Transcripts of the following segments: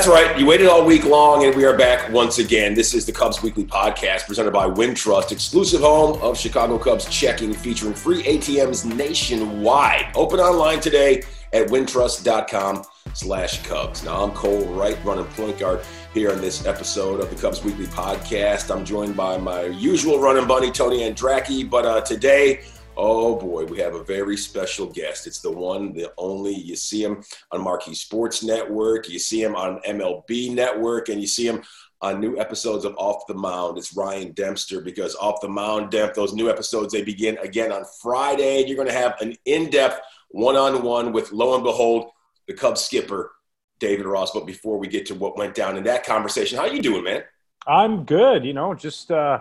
That's right. You waited all week long, and we are back once again. This is the Cubs Weekly Podcast presented by Wintrust, exclusive home of Chicago Cubs checking, featuring free ATMs nationwide. Open online today at wintrust.com slash Cubs. Now, I'm Cole Wright, running point guard here on this episode of the Cubs Weekly Podcast. I'm joined by my usual running bunny, Tony Andracki, but uh, today Oh boy, we have a very special guest. It's the one, the only. You see him on Marquee Sports Network, you see him on MLB Network, and you see him on new episodes of Off the Mound. It's Ryan Dempster because Off the Mound, Demp, those new episodes, they begin again on Friday. You're going to have an in depth one on one with, lo and behold, the Cubs skipper, David Ross. But before we get to what went down in that conversation, how you doing, man? I'm good. You know, just uh,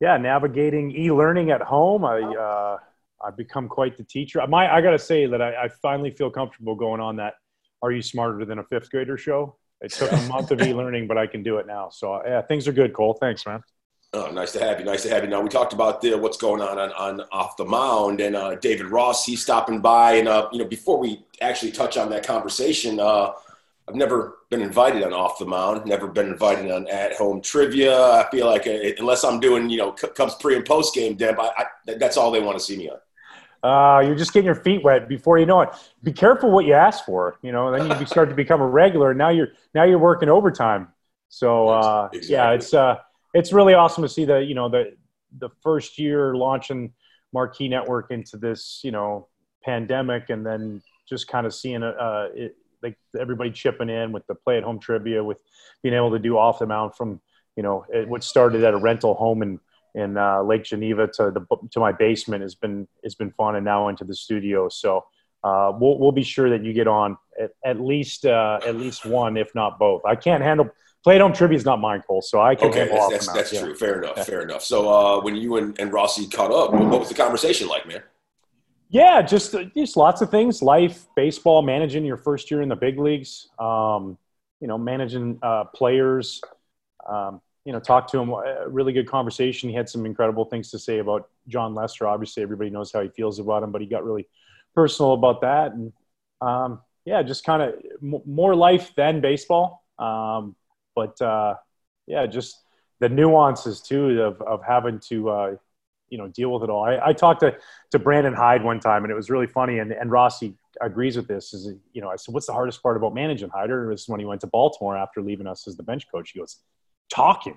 yeah, navigating e-learning at home. I uh, I've become quite the teacher. My I got to say that I, I, finally feel comfortable going on that. Are you smarter than a fifth grader show? It took a month of e-learning, but I can do it now. So yeah, things are good. Cole, thanks, man. Oh, nice to have you. Nice to have you. Now we talked about the, what's going on, on on off the mound, and uh, David Ross he's stopping by, and uh, you know before we actually touch on that conversation, uh, I've never been invited on off the mound, never been invited on at home trivia. I feel like uh, unless I'm doing, you know, Cubs pre and post game, Demp, I, I, that's all they want to see me on. Uh, you're just getting your feet wet before you know it. Be careful what you ask for, you know. Then you start to become a regular. And now you're now you're working overtime. So uh, exactly. yeah, it's uh, it's really awesome to see the you know the the first year launching Marquee Network into this you know pandemic, and then just kind of seeing uh, it, like everybody chipping in with the play at home trivia, with being able to do off the mound from you know it, what started at a rental home in in uh, Lake Geneva to the to my basement has been has been fun, and now into the studio. So uh, we'll we'll be sure that you get on at, at least uh, at least one, if not both. I can't handle play at home trivia is not mine, Cole. So I can okay, handle that's, that's, that's true. Fair enough. Fair enough. So uh, when you and, and Rossi caught up, what was the conversation like, man? Yeah, just just lots of things. Life, baseball, managing your first year in the big leagues. Um, you know, managing uh, players. Um, you know, talked to him. A really good conversation. He had some incredible things to say about Jon Lester. Obviously, everybody knows how he feels about him, but he got really personal about that. And um, yeah, just kind of m- more life than baseball. Um, but uh, yeah, just the nuances too of of having to uh, you know deal with it all. I, I, talked to to Brandon Hyde one time, and it was really funny. And and Rossi agrees with this. Is you know I said, what's the hardest part about managing Hyder? Was when he went to Baltimore after leaving us as the bench coach. He goes, talking,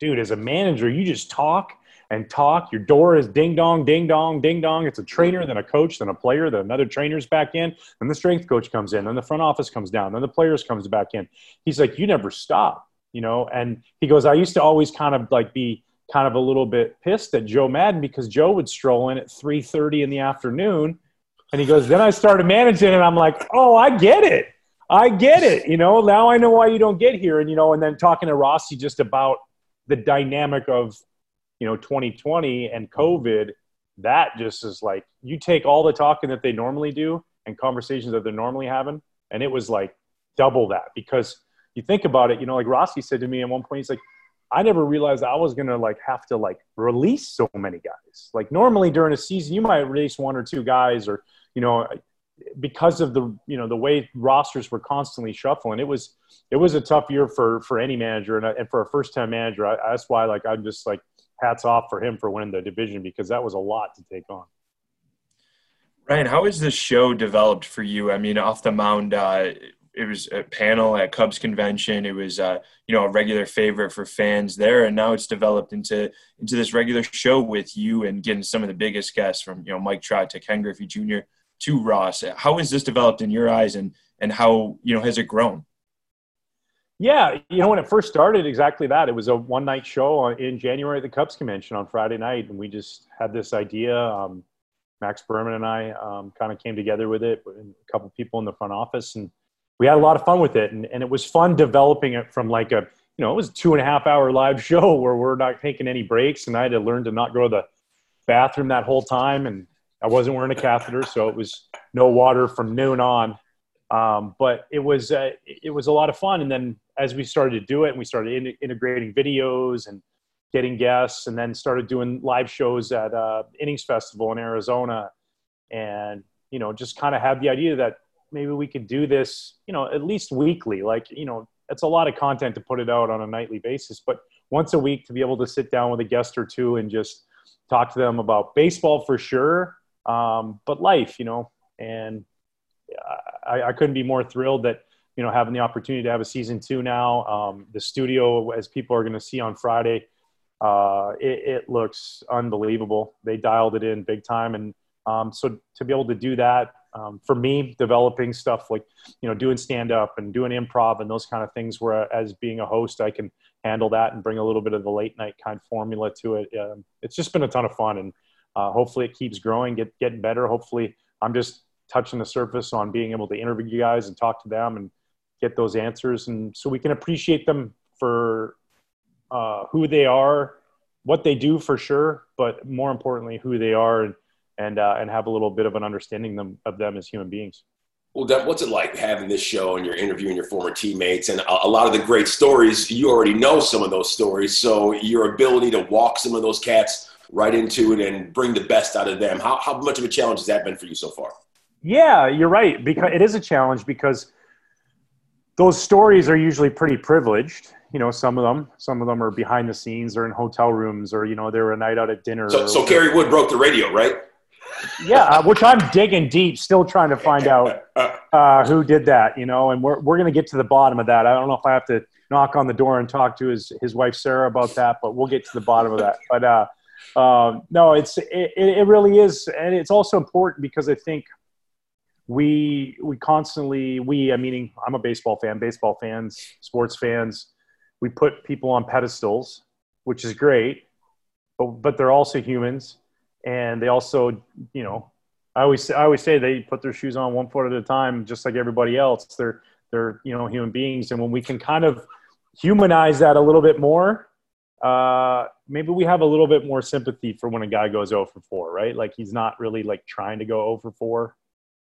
dude. As a manager, you just talk and talk. Your door is ding dong, ding dong, ding dong. It's a trainer, then a coach, then a player, then another trainer's back in, then the strength coach comes in, then the front office comes down, then the players comes back in. He's like, you never stop, you know. And he goes, I used to always kind of like be kind of a little bit pissed at Joe Maddon because Joe would stroll in at 3:30 in the afternoon, and he goes, then I started managing, and I'm like, oh, I get it, I get it, you know. Now I know why you don't get here, and you know, and then talking to Rossi just about the dynamic of, you know, 2020 and COVID, that just is like you take all the talking that they normally do and conversations that they're normally having, and it was like double that. Because you think about it, you know, like Rossi said to me at one point, he's like, I never realized I was gonna like have to like release so many guys. Like normally during a season, you might release one or two guys, or you know, because of the you know the way rosters were constantly shuffling. It was it was a tough year for for any manager, and, and for a first time manager, I, that's why like I'm just like hats off for him for winning the division because that was a lot to take on. Ryan, how has this show developed for you? I mean, off the mound, uh, it was a panel at Cubs convention. It was uh, you know a regular favorite for fans there, and now it's developed into into this regular show with you and getting some of the biggest guests from you know Mike Trout to Ken Griffey Jr. to Ross. How has this developed in your eyes, and and how you know has it grown? Yeah, you know when it first started, exactly that. It was a one night show in January at the Cubs convention on Friday night, and we just had this idea. Um, Max Berman and I um, kind of came together with it, a couple people in the front office, and we had a lot of fun with it, and, and it was fun developing it from like a you know it was a two and a half hour live show where we're not taking any breaks, and I had to learn to not go to the bathroom that whole time, and I wasn't wearing a catheter, so it was no water from noon on. Um, but it was uh, it was a lot of fun, and then as we started to do it, and we started in- integrating videos and getting guests, and then started doing live shows at uh, Innings Festival in Arizona, and you know just kind of had the idea that maybe we could do this, you know, at least weekly, like, you know, it's a lot of content to put it out on a nightly basis. But once a week to be able to sit down with a guest or two and just talk to them about baseball for sure, um, but life, you know. And I, I, couldn't be more thrilled that you know having the opportunity to have a season two now. Um, the studio, as people are going to see on Friday, uh, it, it, looks unbelievable. They dialed it in big time, and um, so to be able to do that um, for me, developing stuff like you know doing stand up and doing improv and those kind of things, where as being a host, I can handle that and bring a little bit of the late night kind of formula to it. Um, it's just been a ton of fun, and uh, hopefully it keeps growing, get getting better. Hopefully, I'm just touching the surface on being able to interview you guys and talk to them and get those answers, and so we can appreciate them for uh, who they are, what they do for sure, but more importantly, who they are and and uh, and have a little bit of an understanding them, of them as human beings. Well, Demp, what's it like having this show and you're interviewing your former teammates and a, a lot of the great stories? You already know some of those stories, so your ability to walk some of those cats right into it and bring the best out of them. How, how much of a challenge has that been for you so far? Yeah, you're right. Because it is a challenge because those stories are usually pretty privileged. You know, some of them, some of them are behind the scenes or in hotel rooms or, you know, they were a night out at dinner. So, so Kerry Wood broke the radio, right? Yeah, uh, which I'm digging deep, still trying to find out uh, who did that, you know, and we're, we're going to get to the bottom of that. I don't know if I have to knock on the door and talk to his, his wife, Sarah, about that, but we'll get to the bottom of that. But uh, um, no, it's, it, it really is. And it's also important because I think – we we constantly we i meaning i'm a baseball fan baseball fans sports fans we put people on pedestals which is great but but they're also humans and they also you know i always i always say they put their shoes on one foot at a time just like everybody else they're they're you know human beings and when we can kind of humanize that a little bit more uh, maybe we have a little bit more sympathy for when a guy goes over 4, right? Like he's not really like trying to go over 4.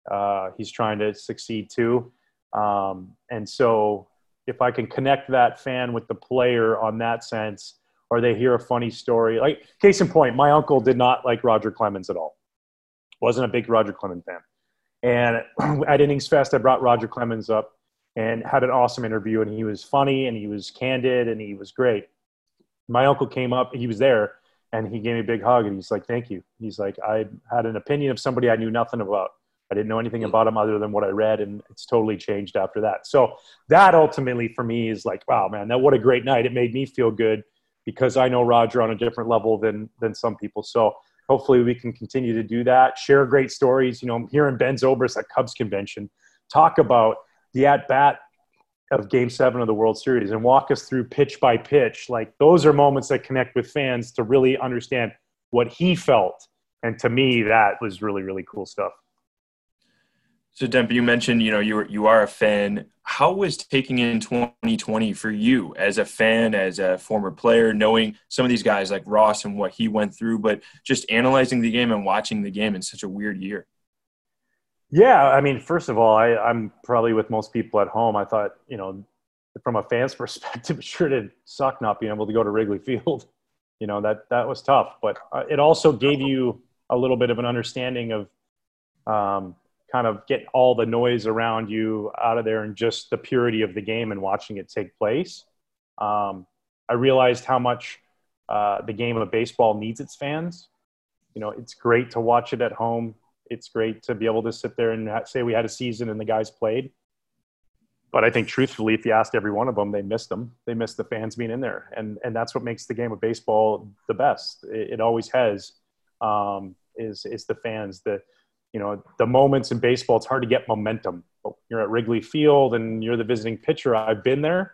Uh, he's trying to succeed too. Um, and so if I can connect that fan with the player on that sense, or they hear a funny story, like case in point, my uncle did not like Roger Clemens at all. Wasn't a big Roger Clemens fan. And at Innings Fest, I brought Roger Clemens up and had an awesome interview. And he was funny and he was candid and he was great. My uncle came up, he was there, and he gave me a big hug and he's like, Thank you. He's like, I had an opinion of somebody I knew nothing about I didn't know anything about him other than what I read, and it's totally changed after that. So that ultimately for me is like, wow, man, that what a great night. It made me feel good because I know Roger on a different level than than some people. So hopefully we can continue to do that. Share great stories. You know, here in Ben Zobrist at Cubs convention, talk about the at bat of Game Seven of the World Series and walk us through pitch by pitch. Like those are moments that connect with fans to really understand what he felt. And to me, that was really really cool stuff. So, Demp, you mentioned you know you are, you are a fan. How was taking in 2020 for you as a fan, as a former player, knowing some of these guys like Ross and what he went through, but just analyzing the game and watching the game in such a weird year? Yeah, I mean, first of all, I, I'm probably with most people at home. I thought, you know, from a fan's perspective, it sure did suck not being able to go to Wrigley Field. You know that that was tough, but uh, it also gave you a little bit of an understanding of um, kind of get all the noise around you out of there and just the purity of the game and watching it take place. Um, I realized how much uh, the game of baseball needs its fans. You know, it's great to watch it at home. It's great to be able to sit there and say we had a season and the guys played. But I think truthfully, if you asked every one of them, they missed them. They missed the fans being in there, and and that's what makes the game of baseball the best. It, it always has. Um, is is the fans the you know, the moments in baseball, it's hard to get momentum. You're at Wrigley Field and you're the visiting pitcher. I've been there.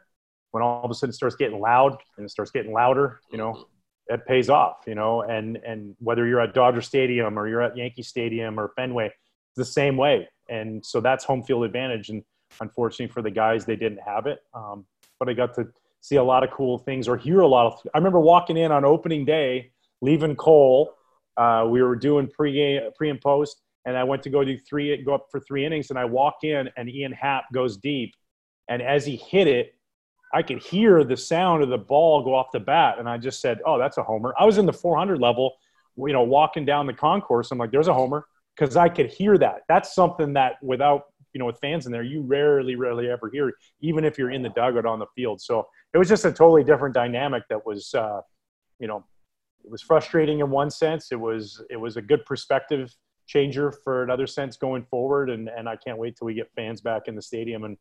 When all of a sudden it starts getting loud and it starts getting louder, you know, it pays off, you know, and, and whether you're at Dodger Stadium or you're at Yankee Stadium or Fenway, it's the same way. And so that's home field advantage. And unfortunately for the guys, they didn't have it. Um, but I got to see a lot of cool things or hear a lot of, I remember walking in on opening day, leaving Cole. Uh, we were doing pre pre and post and I went to go do three, go up for three innings, and I walk in, and Ian Happ goes deep, and as he hit it, I could hear the sound of the ball go off the bat, and I just said, "Oh, that's a homer." I was in the 400 level, you know, walking down the concourse. I'm like, "There's a homer," because I could hear that. That's something that without you know, with fans in there, you rarely, rarely ever hear, even if you're in the dugout on the field. So it was just a totally different dynamic that was, uh, you know, it was frustrating in one sense. It was it was a good perspective changer for another sense going forward. And and I can't wait till we get fans back in the stadium and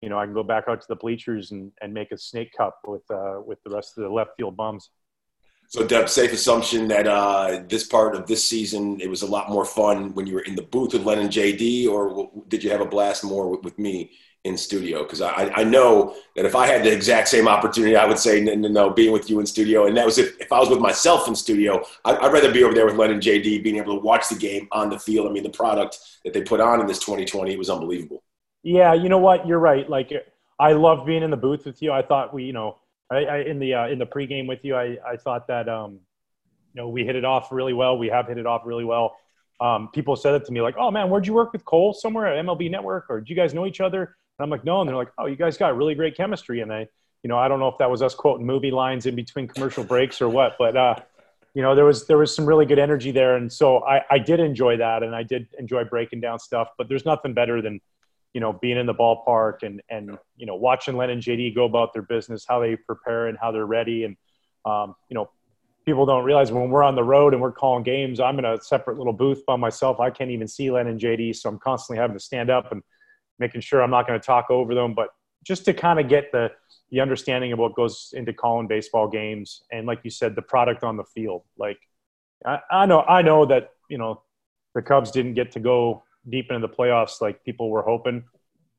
you know I can go back out to the bleachers and, and make a snake cup with uh, with the rest of the left field bums. So, Demp, safe assumption that uh, this part of this season it was a lot more fun when you were in the booth with Len and JD, or did you have a blast more with, with me in studio because I, I know that if I had the exact same opportunity, I would say no, no, no being with you in studio. And that was if, if I was with myself in studio, I, would rather be over there with Len and JD, being able to watch the game on the field. I mean, the product that they put on in this 2020 was unbelievable. Yeah, you know what? You're right. Like I love being in the booth with you. I thought we, you know, I, I in the uh, in the pregame with you, I, I thought that um, you know we hit it off really well. We have hit it off really well. Um, people said it to me like, "Oh man, where'd you work with Cole? Somewhere at MLB Network, or do you guys know each other?" I'm like, no. And they're like, oh, you guys got really great chemistry. And I, you know, I don't know if that was us quoting movie lines in between commercial breaks or what, but, uh, you know, there was, there was some really good energy there. And so I, I did enjoy that. And I did enjoy breaking down stuff, but there's nothing better than, you know, being in the ballpark and, and, you know, watching Len and JD go about their business, how they prepare and how they're ready. And, um, you know, people don't realize when we're on the road and we're calling games, I'm in a separate little booth by myself. I can't even see Len and JD. So I'm constantly having to stand up and making sure I'm not going to talk over them, but just to kind of get the the understanding of what goes into calling baseball games and like you said the product on the field. Like I, I, know i know that you know the cubs didn't get to go deep into the playoffs like people were hoping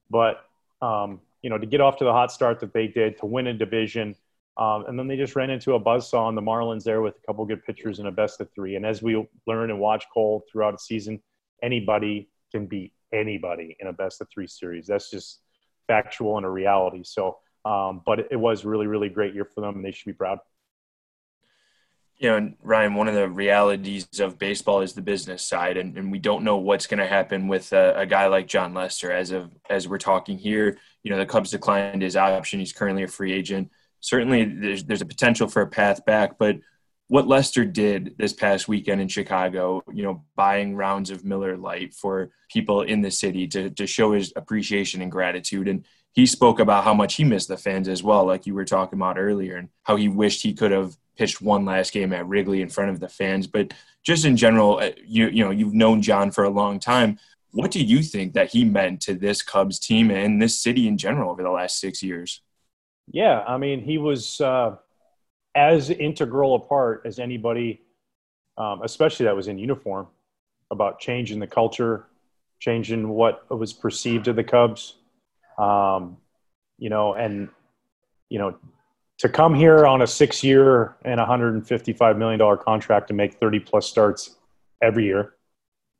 but um, you know to get off to the hot start that they did to win a division um, and then they just ran into a buzzsaw on the marlins there with a couple good pitchers and a best of three. And as we learn and watch cole throughout the season anybody can beat anybody in a best of three series. That's just factual and a reality. So, um, but it, was really, really great year for them, and they should be proud. You know, Ryan, one of the realities of baseball is the business side, and, and we don't know what's going to happen with a, a, guy like Jon Lester. As of as we're talking here, you know, the Cubs declined his option; he's currently a free agent. Certainly, there's there's a potential for a path back, but what Lester did this past weekend in Chicago, you know, buying rounds of Miller Lite for people in the city to, to show his appreciation and gratitude. And he spoke about how much he missed the fans as well, like you were talking about earlier, and how he wished he could have pitched one last game at Wrigley in front of the fans. But just in general, uh, you you know, you've known Jon for a long time. What do you think that he meant to this Cubs team and this city in general over the last six years? Yeah, I mean, he was uh, as integral a part as anybody, um, especially that was in uniform, about changing the culture, changing what was perceived of the Cubs. Um, you know, and you know, to come here on a six-year and 155 million dollar contract to make 30 plus starts every year.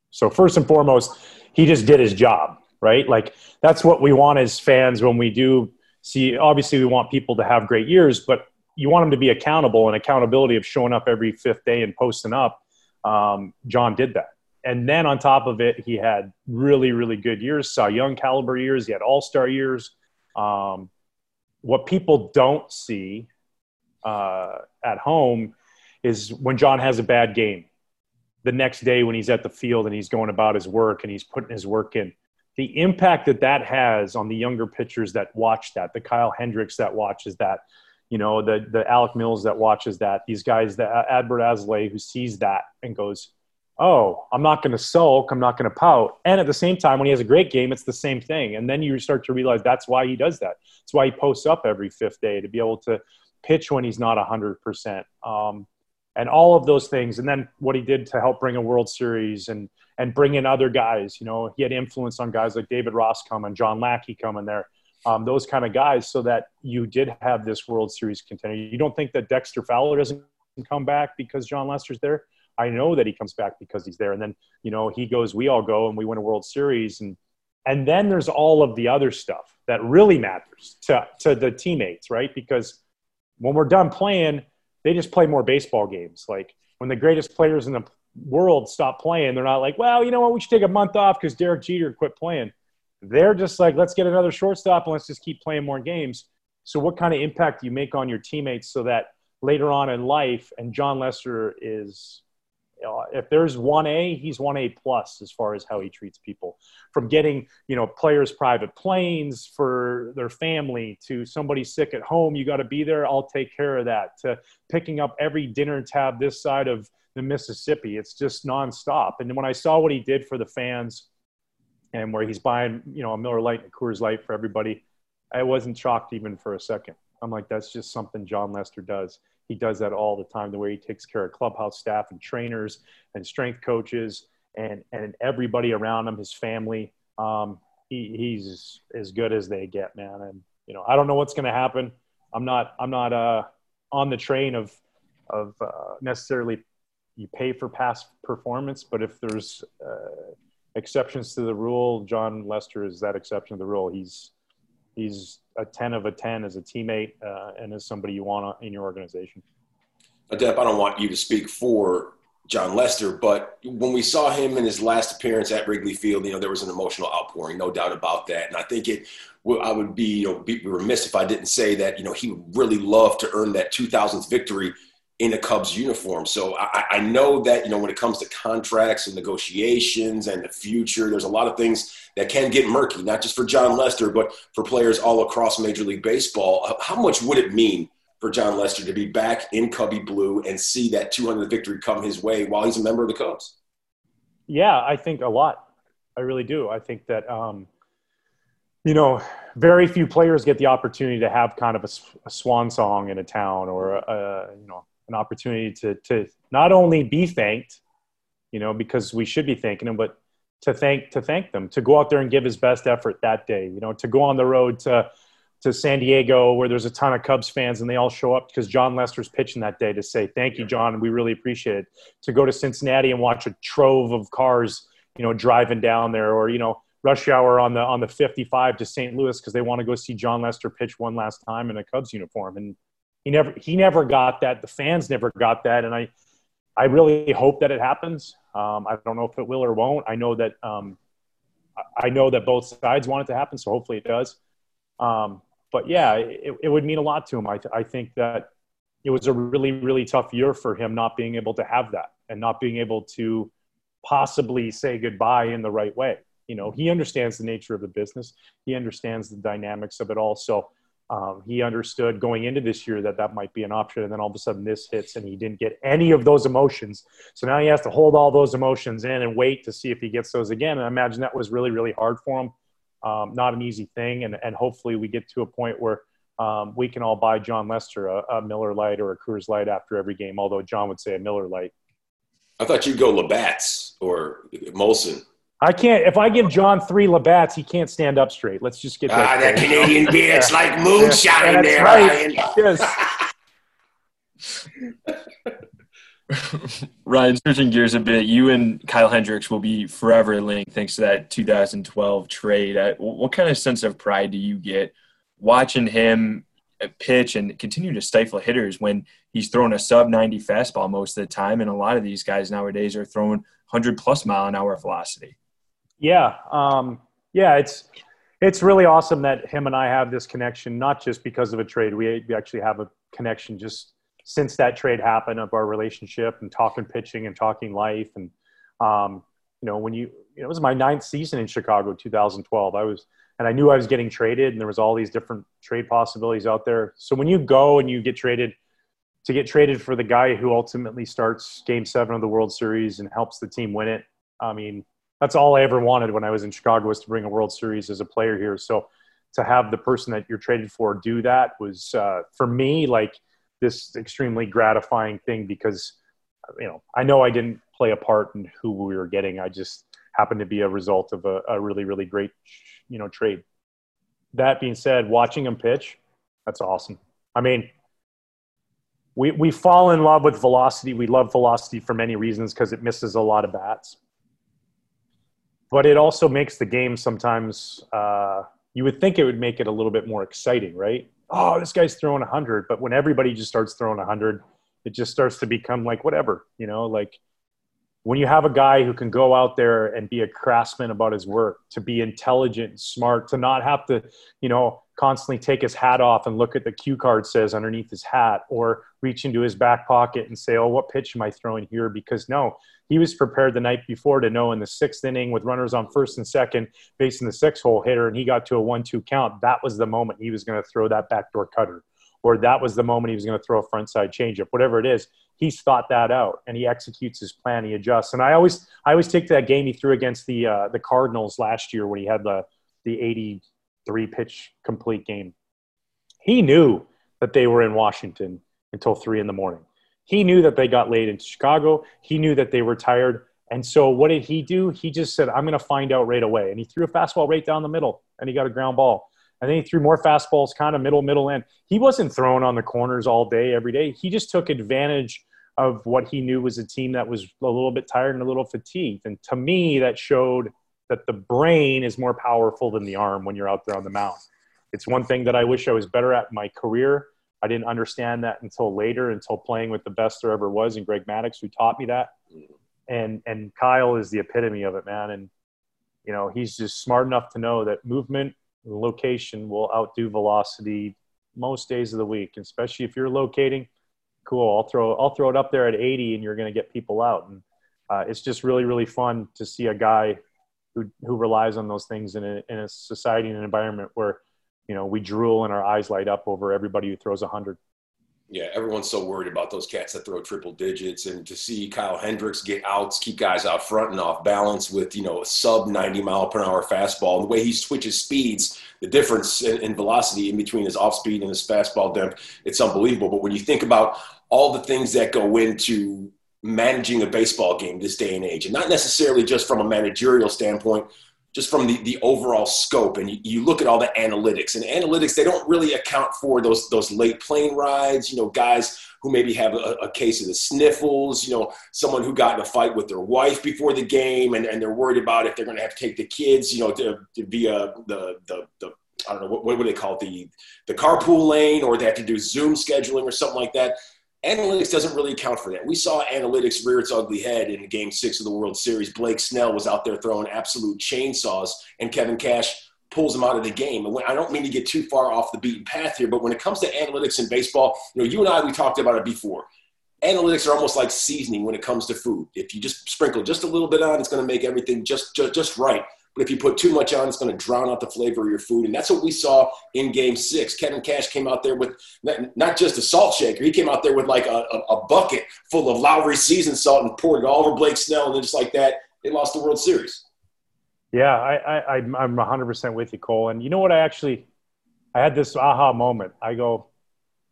So first and foremost, he just did his job, right? Like that's what we want as fans when we do see. Obviously, we want people to have great years, but you want him to be accountable and accountability of showing up every fifth day and posting up. Um, Jon did that. And then on top of it, he had really, really good years, Cy Young caliber years. He had all star years. Um, what people don't see uh, at home is when Jon has a bad game. The next day, when he's at the field and he's going about his work and he's putting his work in, the impact that that has on the younger pitchers that watch that, the Kyle Hendricks that watches that, you know, the the Alec Mills that watches that, these guys, the Adbert Alzolay who sees that and goes, "Oh, I'm not going to sulk, I'm not going to pout." And at the same time, when he has a great game, it's the same thing. And then you start to realize that's why he does that. That's why he posts up every fifth day to be able to pitch when he's not 100%. Um, and all of those things. And then what he did to help bring a World Series and and bring in other guys. You know, he had influence on guys like David Ross coming, John Lackey coming there um, those kind of guys, so that you did have this World Series contender. You don't think that Dexter Fowler doesn't come back because Jon Lester's there? I know that he comes back because he's there, and then you know he goes, we all go, and we win a World Series, and and then there's all of the other stuff that really matters to to the teammates, right? Because when we're done playing, they just play more baseball games. Like when the greatest players in the world stop playing, they're not like, well, you know what, we should take a month off because Derek Jeter quit playing they're just like, let's get another shortstop and let's just keep playing more games. So, what kind of impact do you make on your teammates so that later on in life, and Jon Lester is Uh, if there's one A, he's one A plus as far as how he treats people. From getting you know players private planes for their family to somebody sick at home, you got to be there. I'll take care of that. To picking up every dinner tab this side of the Mississippi, it's just nonstop. And when I saw what he did for the fans, and where he's buying you know a Miller Lite and a Coors Light for everybody, I wasn't shocked even for a second. I'm like, that's just something Jon Lester does. He does that all the time. The way he takes care of clubhouse staff and trainers and strength coaches and and everybody around him, his family. Um, he, he's as good as they get, man. And you know, I don't know what's going to happen. I'm not I'm not uh, on the train of of uh, necessarily you pay for past performance, but if there's uh, exceptions to the rule, Jon Lester is that exception to the rule. He's he's a 10 of a 10 as a teammate uh, and as somebody you want in your organization. Adep, I don't want you to speak for Jon Lester, but when we saw him in his last appearance at Wrigley Field, you know, there was an emotional outpouring, no doubt about that. And I think it, I would be, you know, be remiss if I didn't say that, you know, he would really love to earn that 2000th victory in a Cubs uniform. So I, I, know that, you know, when it comes to contracts and negotiations and the future, there's a lot of things that can get murky, not just for Jon Lester, but for players all across Major League Baseball. How much would it mean for Jon Lester to be back in Cubby Blue and see that 200 victory come his way while he's a member of the Cubs? Yeah, I think a lot. I really do. I think that, um, you know, very few players get the opportunity to have kind of a, a swan song in a town or, a, a, you know, an opportunity to to not only be thanked, you know, because we should be thanking him, but to thank to thank them, to go out there and give his best effort that day. You know, to go on the road to to San Diego where there's a ton of Cubs fans and they all show up because Jon Lester's pitching that day to say thank you, Jon, we really appreciate it. To go to Cincinnati and watch a trove of cars, you know, driving down there, or you know, rush hour on the on the 55 to St. Louis because they want to go see Jon Lester pitch one last time in a Cubs uniform and he never he never got that. The fans never got that, and I I really hope that it happens. Um, I don't know if it will or won't. I know that um, I know that both sides want it to happen, so hopefully it does. Um, but yeah, it, it, would mean a lot to him. I, I think that it was a really really tough year for him not being able to have that and not being able to possibly say goodbye in the right way. You know, he understands the nature of the business. He understands the dynamics of it all. So um, he understood going into this year that that might be an option, and then all of a sudden this hits, and he didn't get any of those emotions. So now he has to hold all those emotions in and wait to see if he gets those again. And I imagine that was really, really hard for him. Um, not an easy thing, and and hopefully we get to a point where um, we can all buy Jon Lester a, a, Miller Lite or a Coors Light after every game. Although Jon would say a Miller Lite. I thought you'd go Labatt's or Molson. I can't. If I give Jon three Labatts, he can't stand up straight. Let's just get that. Ah, that Canadian beer, it's like moonshine yeah, there, right. Ryan. Yes. Ryan, switching gears a bit, you and Kyle Hendricks will be forever linked thanks to that 2012 trade. Uh, what kind of sense of pride do you get watching him uh, pitch and continue to stifle hitters when he's throwing a sub 90 fastball most of the time? And a lot of these guys nowadays are throwing 100 plus mile an hour velocity. Yeah, um, yeah, it's it's really awesome that him and I have this connection, not just because of a trade. We, we actually have a connection just since that trade happened of our relationship and talking pitching and talking life. And, um, you know, when you, you know, it was my ninth season in Chicago, 2012. I was, and I knew I was getting traded and there was all these different trade possibilities out there. So when you go and you get traded, to get traded for the guy who ultimately starts game seven of the World Series and helps the team win it, I mean, that's all I ever wanted when I was in Chicago was to bring a World Series as a player here. So to have the person that you're traded for do that was uh, for me like this extremely gratifying thing because you know I know I didn't play a part in who we were getting. I just happened to be a result of a, a really really great you know trade. That being said, watching him pitch, that's awesome. I mean, we we fall in love with velocity. We love velocity for many reasons because it misses a lot of bats but it also makes the game sometimes uh, you would think it would make it a little bit more exciting right? Oh this guy's throwing 100 but when everybody just starts throwing 100 it just starts to become like whatever you know like when you have a guy who can go out there and be a craftsman about his work to be intelligent smart to not have to you know constantly take his hat off and look at the cue card says underneath his hat or reach into his back pocket and say, oh, what pitch am I throwing here? Because no, he was prepared the night before to know in the sixth inning with runners on first and second, facing the six hole hitter, and he got to a one two count. That was the moment he was going to throw that backdoor cutter, or that was the moment he was going to throw a front side changeup, whatever it is. He's thought that out and he executes his plan. He adjusts. And I always, I always take that game he threw against the uh, the Cardinals last year when he had the the 83 pitch complete game. He knew that they were in Washington until three in the morning. He knew that they got laid in Chicago. He knew that they were tired. And so what did he do? He just said, I'm going to find out right away. And he threw a fastball right down the middle and he got a ground ball. And then he threw more fastballs kind of middle, middle end. He wasn't throwing on the corners all day, every day. He just took advantage of what he knew was a team that was a little bit tired and a little fatigued. And to me, that showed that the brain is more powerful than the arm when you're out there on the mound. It's one thing that I wish I was better at in my career. I didn't understand that until later, until playing with the best there ever was, and Greg Maddux, who taught me that. And and Kyle is the epitome of it, man. And you know, he's just smart enough to know that movement and location will outdo velocity most days of the week, especially if you're locating. Cool, I'll throw I'll throw it up there at 80, and you're going to get people out. And uh, it's just really really fun to see a guy who who relies on those things in a in a society and an environment where you know we drool and our eyes light up over everybody who throws a hundred. Yeah, everyone's so worried about those cats that throw triple digits, and to see Kyle Hendricks get outs, keep guys out front and off balance with you know a sub 90 mile per hour fastball, and the way he switches speeds, the difference in, in velocity in between his off speed and his fastball depth, it's unbelievable. But when you think about all the things that go into managing a baseball game this day and age, and not necessarily just from a managerial standpoint, just from the, the overall scope. And you, you look at all the analytics, and analytics they don't really account for those those late plane rides. You know, guys who maybe have a, a case of the sniffles. You know, someone who got in a fight with their wife before the game, and, and they're worried about if they're going to have to take the kids. You know, to, to via the the the I don't know what, what would they call it the the carpool lane, or they have to do Zoom scheduling or something like that analytics doesn't really account for that. We saw analytics rear its ugly head in game six of the World Series. Blake Snell was out there throwing absolute chainsaws, and Kevin Cash pulls him out of the game. And when, I don't mean to get too far off the beaten path here, but when it comes to analytics in baseball, you know, you and I, we talked about it before. Analytics are almost like seasoning when it comes to food. If you just sprinkle just a little bit on, it's going to make everything just, just, just right. But if you put too much on, it's going to drown out the flavor of your food. And that's what we saw in game six. Kevin Cash came out there with not just a salt shaker, he came out there with like a, a bucket full of Lawry's seasoned salt and poured it all over Blake Snell. And then just like that, they lost the World Series. Yeah, I, I, I'm 100% with you, Cole. And you know what? I actually, I had this aha moment. I go,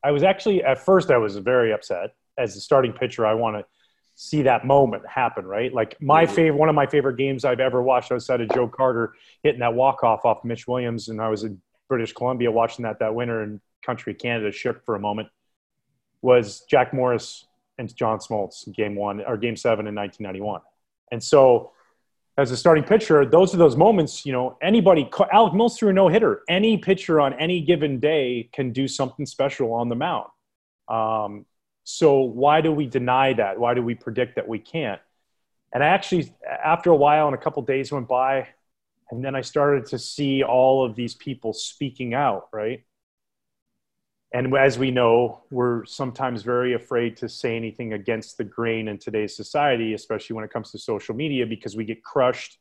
I was actually, at first, I was very upset. As a starting pitcher, I want to see that moment happen, right? Like my mm-hmm. favorite, one of my favorite games I've ever watched outside of Joe Carter hitting that walk off off Mitch Williams, and I was in British Columbia watching that that winter, and country Canada shook for a moment. Was Jack Morris and John Smoltz game one or game seven in 1991, and so as a starting pitcher, those are those moments. You know, anybody, Alec Mills threw a no hitter. Any pitcher on any given day can do something special on the mound. Um, so why do we deny that? Why do we predict that we can't? And I actually, after a while and a couple days went by, and then I started to see all of these people speaking out, right? And as we know, we're sometimes very afraid to say anything against the grain in today's society, especially when it comes to social media, because we get crushed.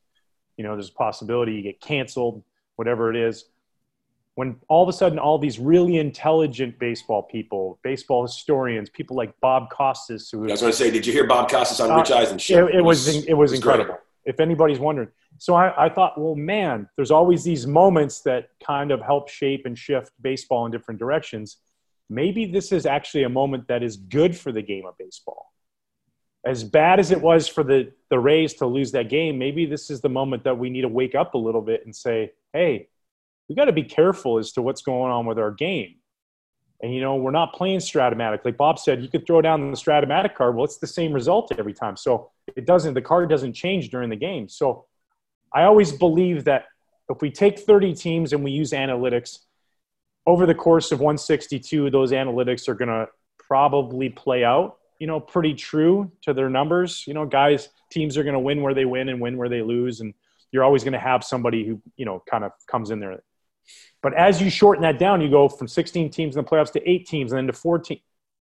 You know, there's a possibility you get canceled, whatever it is when all of a sudden all these really intelligent baseball people, baseball historians, people like Bob Costas, who I was going to say, did you hear Bob Costas on uh, Rich Eisen show? It, it, was it was, it was incredible. Great. If anybody's wondering, so I, I thought, well, man, there's always these moments that kind of help shape and shift baseball in different directions. Maybe this is actually a moment that is good for the game of baseball. As bad as it was for the the Rays to lose that game, maybe this is the moment that we need to wake up a little bit and say, hey we got to be careful as to what's going on with our game. And you know, we're not playing Strat-O-Matic. Like Bob said, you could throw down the Strat-O-Matic card. Well, it's the same result every time. So it doesn't. The card doesn't change during the game. So I always believe that if we take 30 teams and we use analytics over the course of 162, those analytics are going to probably play out. You know, pretty true to their numbers. You know, guys, teams are going to win where they win and win where they lose, and you're always going to have somebody who you know kind of comes in there But as you shorten that down, you go from 16 teams in the playoffs to eight teams and then to 14.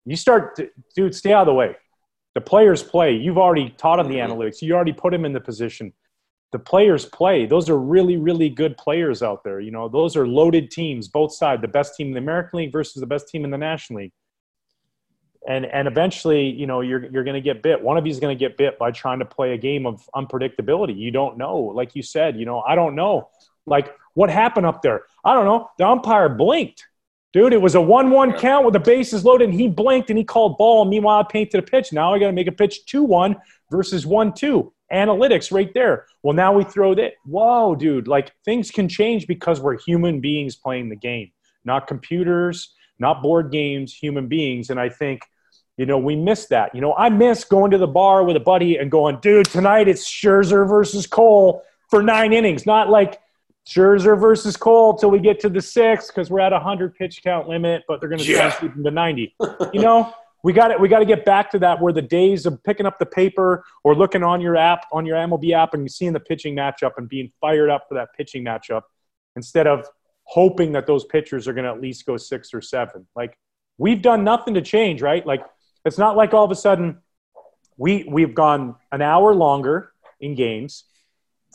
You start, to, dude, stay out of the way. The players play. You've already taught them the mm-hmm. analytics. You already put them in the position. The players play. Those are really, really good players out there. You know, those are loaded teams, both sides. The best team in the American League versus the best team in the National League. And and eventually, you know, you're you're going to get bit. One of you is going to get bit by trying to play a game of unpredictability. You don't know. Like you said, you know, I don't know. Like what happened up there? I don't know. The umpire blinked. Dude, it was a 1 1 count with the bases loaded, and he blinked and he called ball. Meanwhile, I painted a pitch. Now I got to make a pitch 2 1 versus 1 2. Analytics right there. Well, now we throw that. Whoa, dude. Like things can change because we're human beings playing the game, not computers, not board games, human beings. And I think, you know, we miss that. You know, I miss going to the bar with a buddy and going, dude, tonight it's Scherzer versus Cole for nine innings, not like, Scherzer versus Cole till we get to the sixth because we're at a hundred pitch count limit, but they're going to yeah. try to them to ninety. you know, we got it. We got to get back to that where the days of picking up the paper or looking on your app on your MLB app and seeing the pitching matchup and being fired up for that pitching matchup instead of hoping that those pitchers are going to at least go six or seven. Like we've done nothing to change, right? Like it's not like all of a sudden we we've gone an hour longer in games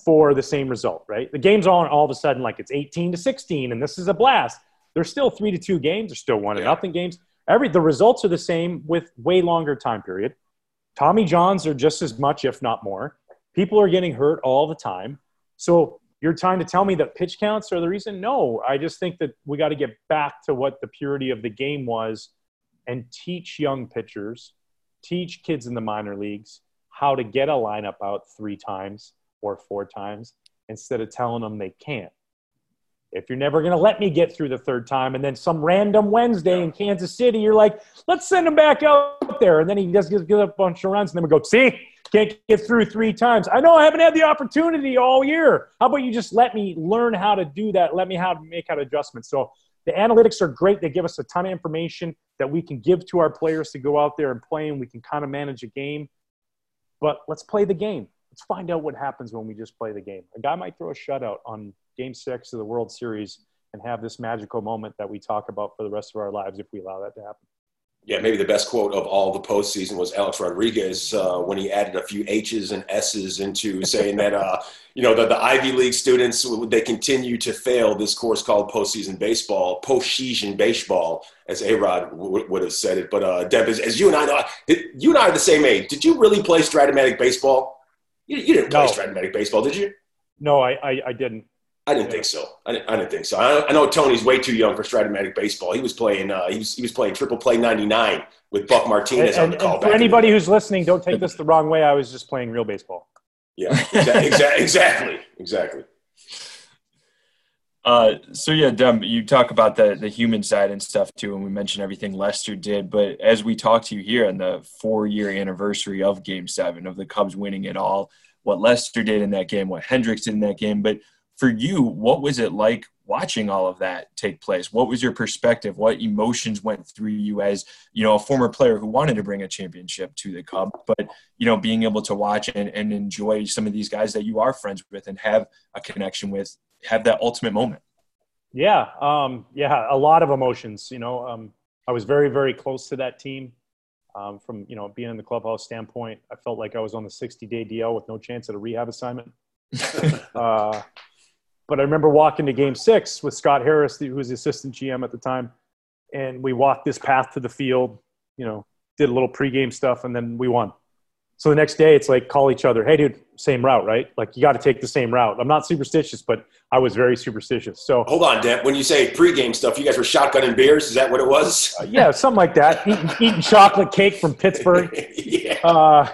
for the same result, right? The game's all all of a sudden like it's 18 to 16, and this is a blast. There's still three to two games. There's still one to nothing games. Every the results are the same with way longer time period. Tommy Johns are just as much, if not more. People are getting hurt all the time. So you're trying to tell me that pitch counts are the reason? No, I just think that we got to get back to what the purity of the game was and teach young pitchers, teach kids in the minor leagues how to get a lineup out three times or four times instead of telling them they can't. If you're never going to let me get through the third time, and then some random Wednesday in Kansas City, you're like, let's send him back out there. And then he just gives, gives a bunch of runs, and then we go, see, can't get through three times. I know I haven't had the opportunity all year. How about you just let me learn how to do that? Let me how to make out adjustments. So the analytics are great. They give us a ton of information that we can give to our players to go out there and play, and we can kind of manage a game. But let's play the game let's find out what happens when we just play the game. A guy might throw a shutout on game six of the World Series and have this magical moment that we talk about for the rest of our lives if we allow that to happen. Yeah, maybe the best quote of all the postseason was Alex Rodriguez uh, when he added a few H's and S's into saying that, uh, you know, that the Ivy League students, they continue to fail this course called postseason baseball, postseason baseball, as A-Rod w- would have said it. But uh, Demp, as, as you and I know, you and I are the same age. Did you really play Strat-O-Matic baseball? You, you didn't play no. Strat-O-Matic baseball, did you? No, I, I, I didn't. I didn't think so. I didn't, I didn't think so. I, I, know Tony's way too young for Strat-O-Matic baseball. He was playing. Uh, he was he was playing triple play ninety nine with Buck Martinez and, on the call. And for anybody who's listening, don't take this the wrong way. I was just playing real baseball. Yeah, exactly, exactly, exactly. Uh, so yeah, Demp, you talk about the the human side and stuff too, and we mentioned everything Lester did. But as we talk to you here on the four year anniversary of Game Seven of the Cubs winning it all, what Lester did in that game, what Hendricks did in that game, but for you, what was it like watching all of that take place? What was your perspective? What emotions went through you as you know a former player who wanted to bring a championship to the Cub, but you know being able to watch and, and enjoy some of these guys that you are friends with and have a connection with have that ultimate moment? Yeah, um, yeah, a lot of emotions. You know, um, I was very, very close to that team. Um, from you know being in the clubhouse standpoint, I felt like I was on the 60-day DL with no chance at a rehab assignment. uh, but I remember walking to Game Six with Scott Harris, who was the assistant GM at the time, and we walked this path to the field. You know, did a little pregame stuff, and then we won. So the next day, it's like call each other. Hey, dude, same route, right? Like you got to take the same route. I'm not superstitious, but I was very superstitious. So hold on, Demp. When you say pregame stuff, you guys were shotgunning beers. Is that what it was? Uh, yeah, something like that. eating, eating, chocolate cake from Pittsburgh. yeah. Uh,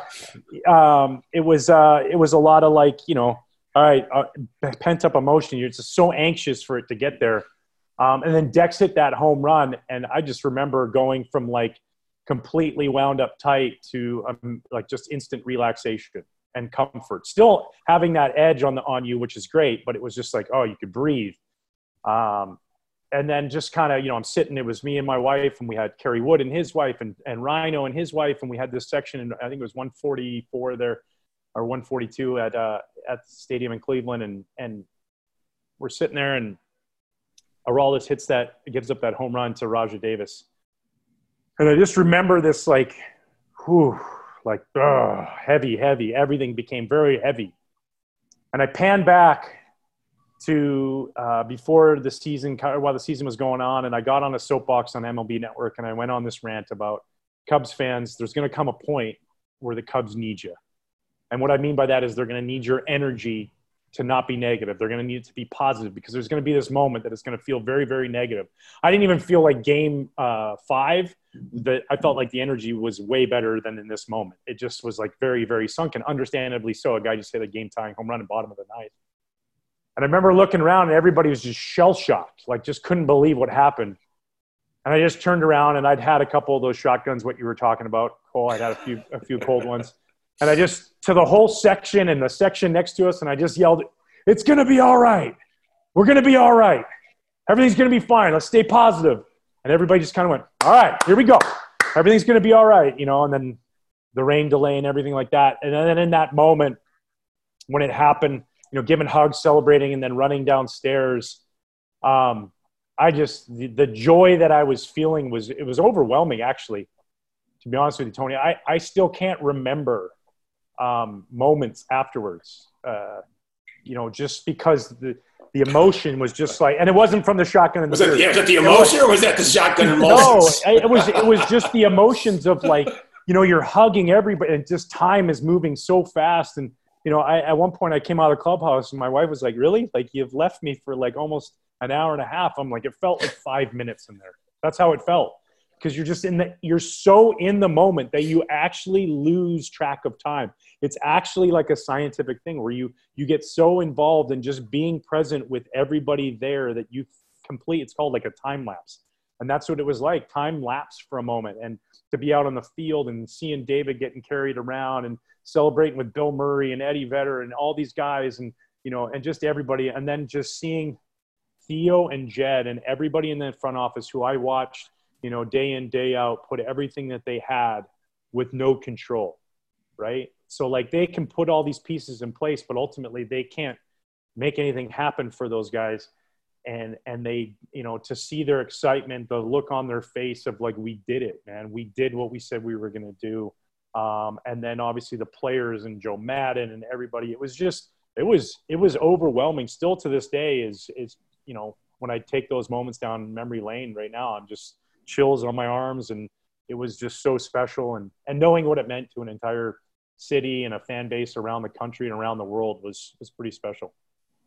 um, it was uh, it was a lot of like you know, all right, uh, pent up emotion. You're just so anxious for it to get there. Um, and then Dex hit that home run, and I just remember going from like completely wound up tight to um, like just instant relaxation and comfort. Still having that edge on the on you, which is great, but it was just like oh, you could breathe. Um, and then just kind of you know I'm sitting. It was me and my wife, and we had Kerry Wood and his wife, and and Rhino and his wife, and we had this section, and I think it was 144 there or 142 at uh, at the stadium in Cleveland, and and we're sitting there and Aroldis hits that, gives up that home run to Rajai Davis. And I just remember this like, whew, like, ugh, heavy, heavy. Everything became very heavy. And I pan back to uh, before the season, while the season was going on, and I got on a soapbox on MLB Network and I went on this rant about Cubs fans. There's going to come a point where the Cubs need you. And what I mean by that is they're going to need your energy to not be negative. They're going to need it to be positive because there's going to be this moment that it's going to feel very, very negative. I didn't even feel like game uh, five that I felt like the energy was way better than in this moment. It just was like very, very sunken, understandably so. A guy just hit a game tying home run at bottom of the ninth. And I remember looking around and everybody was just shell shocked, like just couldn't believe what happened. And I just turned around and I'd had a couple of those shotguns, what you were talking about, Cole. I'd had a few, a few cold ones. And I just, to the whole section and the section next to us, and I just yelled, It's to be all right. We're to be all right. Everything's to be fine. Let's stay positive. And everybody just kind of went, All right, here we go. Everything's to be all right, you know, and then the rain delay and everything like that. And then in that moment, when it happened, you know, giving hugs, celebrating, and then running downstairs, um, I just, the, the joy that I was feeling was, it was overwhelming, actually. To be honest with you, Tony, I, I still can't remember um, moments afterwards. Uh, you know, just because the the emotion was just like, and it wasn't from the shotgun. And was, that, yeah, was that the emotion, or was that the shotgun? No, it was. It was just the emotions of like, you know, you're hugging everybody, and just time is moving so fast. And you know, I at one point I came out of the clubhouse, and my wife was like, "Really? Like you've left me for like almost an hour and a half?" I'm like, it felt like five minutes in there. That's how it felt because you're just in the you're so in the moment that you actually lose track of time. It's actually like a scientific thing where you you get so involved in just being present with everybody there that you complete it's called like a time lapse. And that's what it was like time lapse for a moment and to be out on the field and seeing david getting carried around and celebrating with bill murray and eddie vedder and all these guys and you know and just everybody. And then just seeing theo and jed and everybody in the front office who i watched you know, day in, day out, put everything that they had with no control, right? So, like, they can put all these pieces in place, but ultimately they can't make anything happen for those guys. And, and they, you know, to see their excitement, the look on their face of like, we did it, man. We did what we said we were going to do. Um, and then obviously the players and Joe Maddon and everybody, it was just, it was, it was overwhelming. Still to this day is, is, you know, when I take those moments down memory lane right now, I'm just, chills on my arms and it was just so special and and knowing what it meant to an entire city and a fan base around the country and around the world was was pretty special.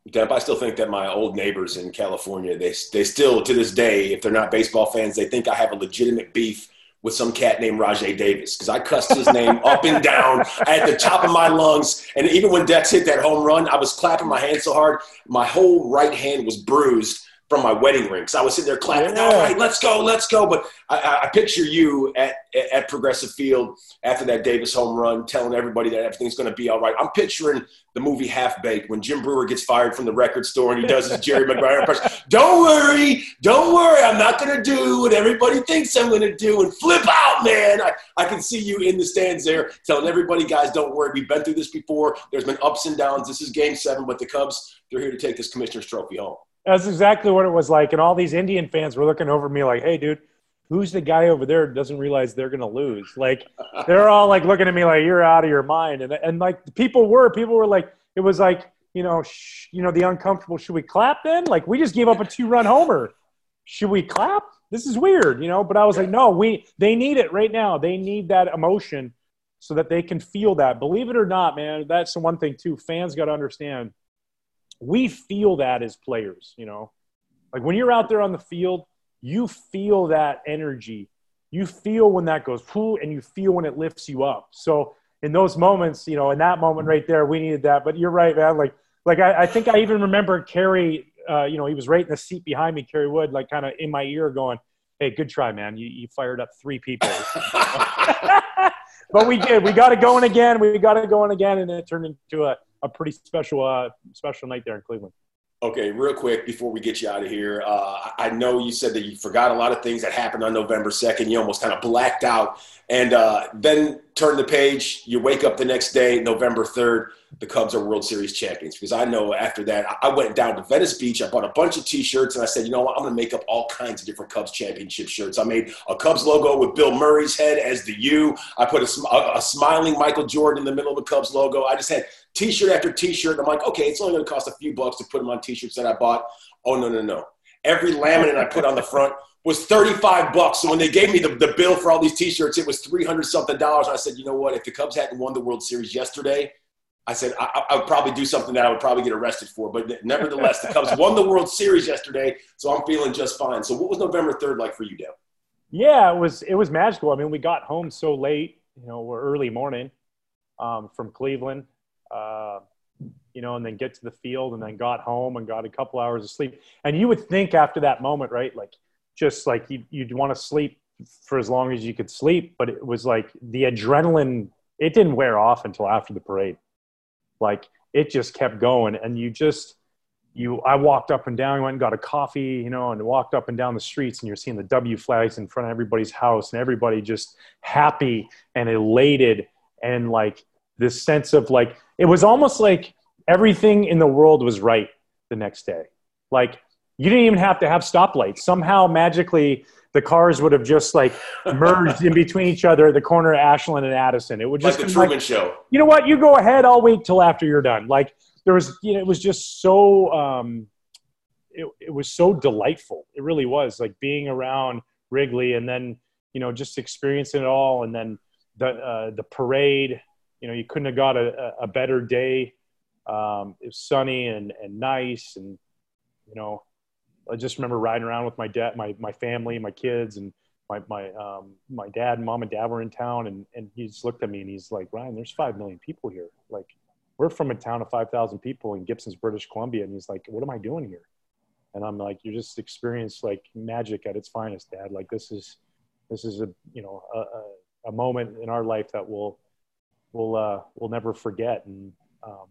Demp, I still think that my old neighbors in California, they they still to this day, if they're not baseball fans, they think I have a legitimate beef with some cat named Rajay Davis because I cussed his name up and down at the top of my lungs. And even when Dex hit that home run, I was clapping my hands so hard, my whole right hand was bruised from my wedding ring. So I was sitting there clapping, yeah. all right, let's go, let's go. But I, I, picture you at, at Progressive Field after that Davis home run, telling everybody that everything's going to be all right. I'm picturing the movie Half Baked when Jim Breuer gets fired from the record store and he does his Jerry Maguire impression. Don't worry, don't worry, I'm not going to do what everybody thinks I'm going to do and flip out, man. I, I can see you in the stands there telling everybody, guys, don't worry. We've been through this before. There's been ups and downs. This is game seven, but the Cubs, they're here to take this commissioner's trophy home. That's exactly what it was like. And all these Indian fans were looking over me like, hey, dude, who's the guy over there doesn't realize they're going to lose? Like, they're all like looking at me like, you're out of your mind. And, and like, people were, people were like, it was like, you know, sh- you know, the uncomfortable. Should we clap then? Like, we just gave up a two run homer. Should we clap? This is weird, you know. But I was like, no, we they need it right now. They need that emotion so that they can feel that. Believe it or not, man, that's the one thing too. Fans got to understand we feel that as players, you know. Like when you're out there on the field, you feel that energy. You feel when that goes and you feel when it lifts you up. So in those moments, you know, in that moment right there, we needed that. But you're right, man. Like, like I, I think I even remember Kerry. Uh, you know, he was right in the seat behind me, Kerry Wood, like kind of in my ear, going, "Hey, good try, man. You, you fired up three people." but we did. We got it going again. We got it going again, and it turned into a a pretty special uh, special night there in Cleveland. Okay, real quick before we get you out of here, uh, I know you said that you forgot a lot of things that happened on November second. You almost kind of blacked out, and uh, then turn the page. You wake up the next day, November 3rd, the Cubs are World Series champions. Because I know after that, I went down to Venice Beach. I bought a bunch of T-shirts, and I said, you know what? I'm going to make up all kinds of different Cubs championship shirts. I made a Cubs logo with Bill Murray's head as the U. I put a, a, smiling Michael Jordan in the middle of the Cubs logo. I just had T-shirt after T-shirt. I'm like, okay, it's only going to cost a few bucks to put them on T-shirts that I bought. Oh no, no, no! Every laminate I put on the front was 35 bucks. So when they gave me the, the bill for all these t-shirts, it was 300 something dollars. I said, you know what? If the Cubs hadn't won the World Series yesterday, I said, I, I, would probably do something that I would probably get arrested for. But nevertheless, the Cubs won the World Series yesterday. So I'm feeling just fine. So what was November 3rd like for you, Dale? Yeah, it was, it was magical. I mean, we got home so late, you know, we're early morning um, from Cleveland. Uh, you know, and then get to the field and then got home and got a couple hours of sleep. And you would think after that moment, right? Like just like you, you'd want to sleep for as long as you could sleep, but it was like the adrenaline, it didn't wear off until after the parade. Like it just kept going. And you just, you, I walked up and down, went and got a coffee, you know, and walked up and down the streets and you're seeing the W flags in front of everybody's house and everybody just happy and elated and like this sense of like, it was almost like everything in the world was right the next day. Like you didn't even have to have stoplights. Somehow magically the cars would have just like merged in between each other at the corner of Ashland and Addison. It would just like the Truman like, Show. You know what? You go ahead. I'll wait till after you're done. Like there was, you know, it was just so. Um, it, it was so delightful. It really was like being around Wrigley and then you know just experiencing it all and then the uh, the parade. You know, you couldn't have got a, a better day um, it was sunny and, and nice. And, you know, I just remember riding around with my dad, my, my family, my kids, and my, my, um, my dad and mom and dad were in town. And, and he just looked at me and he's like, Ryan, there's 5 million people here. Like, we're from a town of 5,000 people in Gibsons, British Columbia. And he's like, what am I doing here? And I'm like, you just experienced like magic at its finest, dad. Like this is, this is a, you know, a, a, moment in our life that we'll, we'll, uh, we'll never forget. And, um,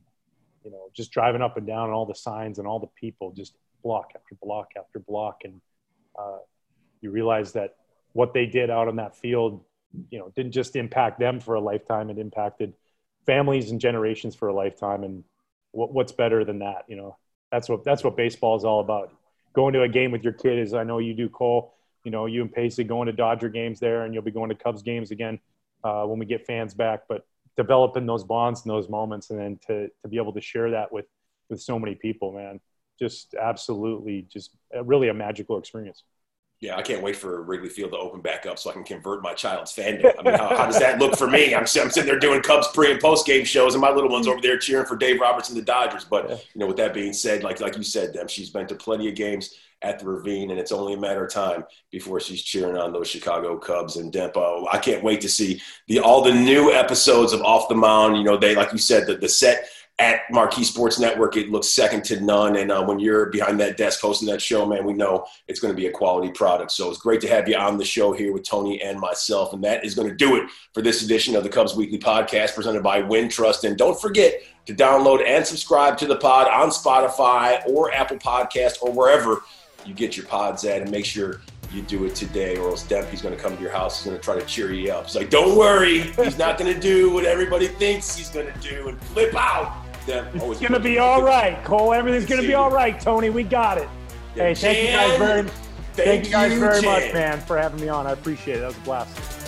you know, just driving up and down and all the signs and all the people, just block after block after block. And uh, you realize that what they did out on that field, you know, didn't just impact them for a lifetime, it impacted families and generations for a lifetime. And what, what's better than that? You know, that's what, that's what baseball is all about. Going to a game with your kid is, I know you do, Cole, you know, you and Pacey going to Dodger games there and you'll be going to Cubs games again uh, when we get fans back. But developing those bonds in those moments and then to, to be able to share that with with so many people man just absolutely just really a magical experience yeah, I can't wait for Wrigley Field to open back up so I can convert my child's fandom. I mean, how, how does that look for me? I'm, I'm, sitting there doing Cubs pre and post game shows, and my little one's over there cheering for Dave Roberts and the Dodgers. But you know, with that being said, like like you said, Demp she's been to plenty of games at the Ravine, and it's only a matter of time before she's cheering on those Chicago Cubs and Dempo. I can't wait to see the all the new episodes of Off the Mound. You know, they like you said, the, the set at Marquee Sports Network, it looks second to none. And uh, when you're behind that desk hosting that show, man, we know it's going to be a quality product. So it's great to have you on the show here with Tony and myself. And that is going to do it for this edition of the Cubs Weekly Podcast presented by Wintrust. And don't forget to download and subscribe to the pod on Spotify or Apple Podcast or wherever you get your pods at. And make sure you do it today, or else Dempy's going to come to your house. He's going to try to cheer you up. He's like, "Don't worry, he's not going to do what everybody thinks he's going to do and flip out." Demp it's going to be all right, Cole. Everything's going to be all right, Tony. We got it. Yeah, hey, thank you guys very, thank, thank you guys very much, man, for having me on. I appreciate it. That was a blast.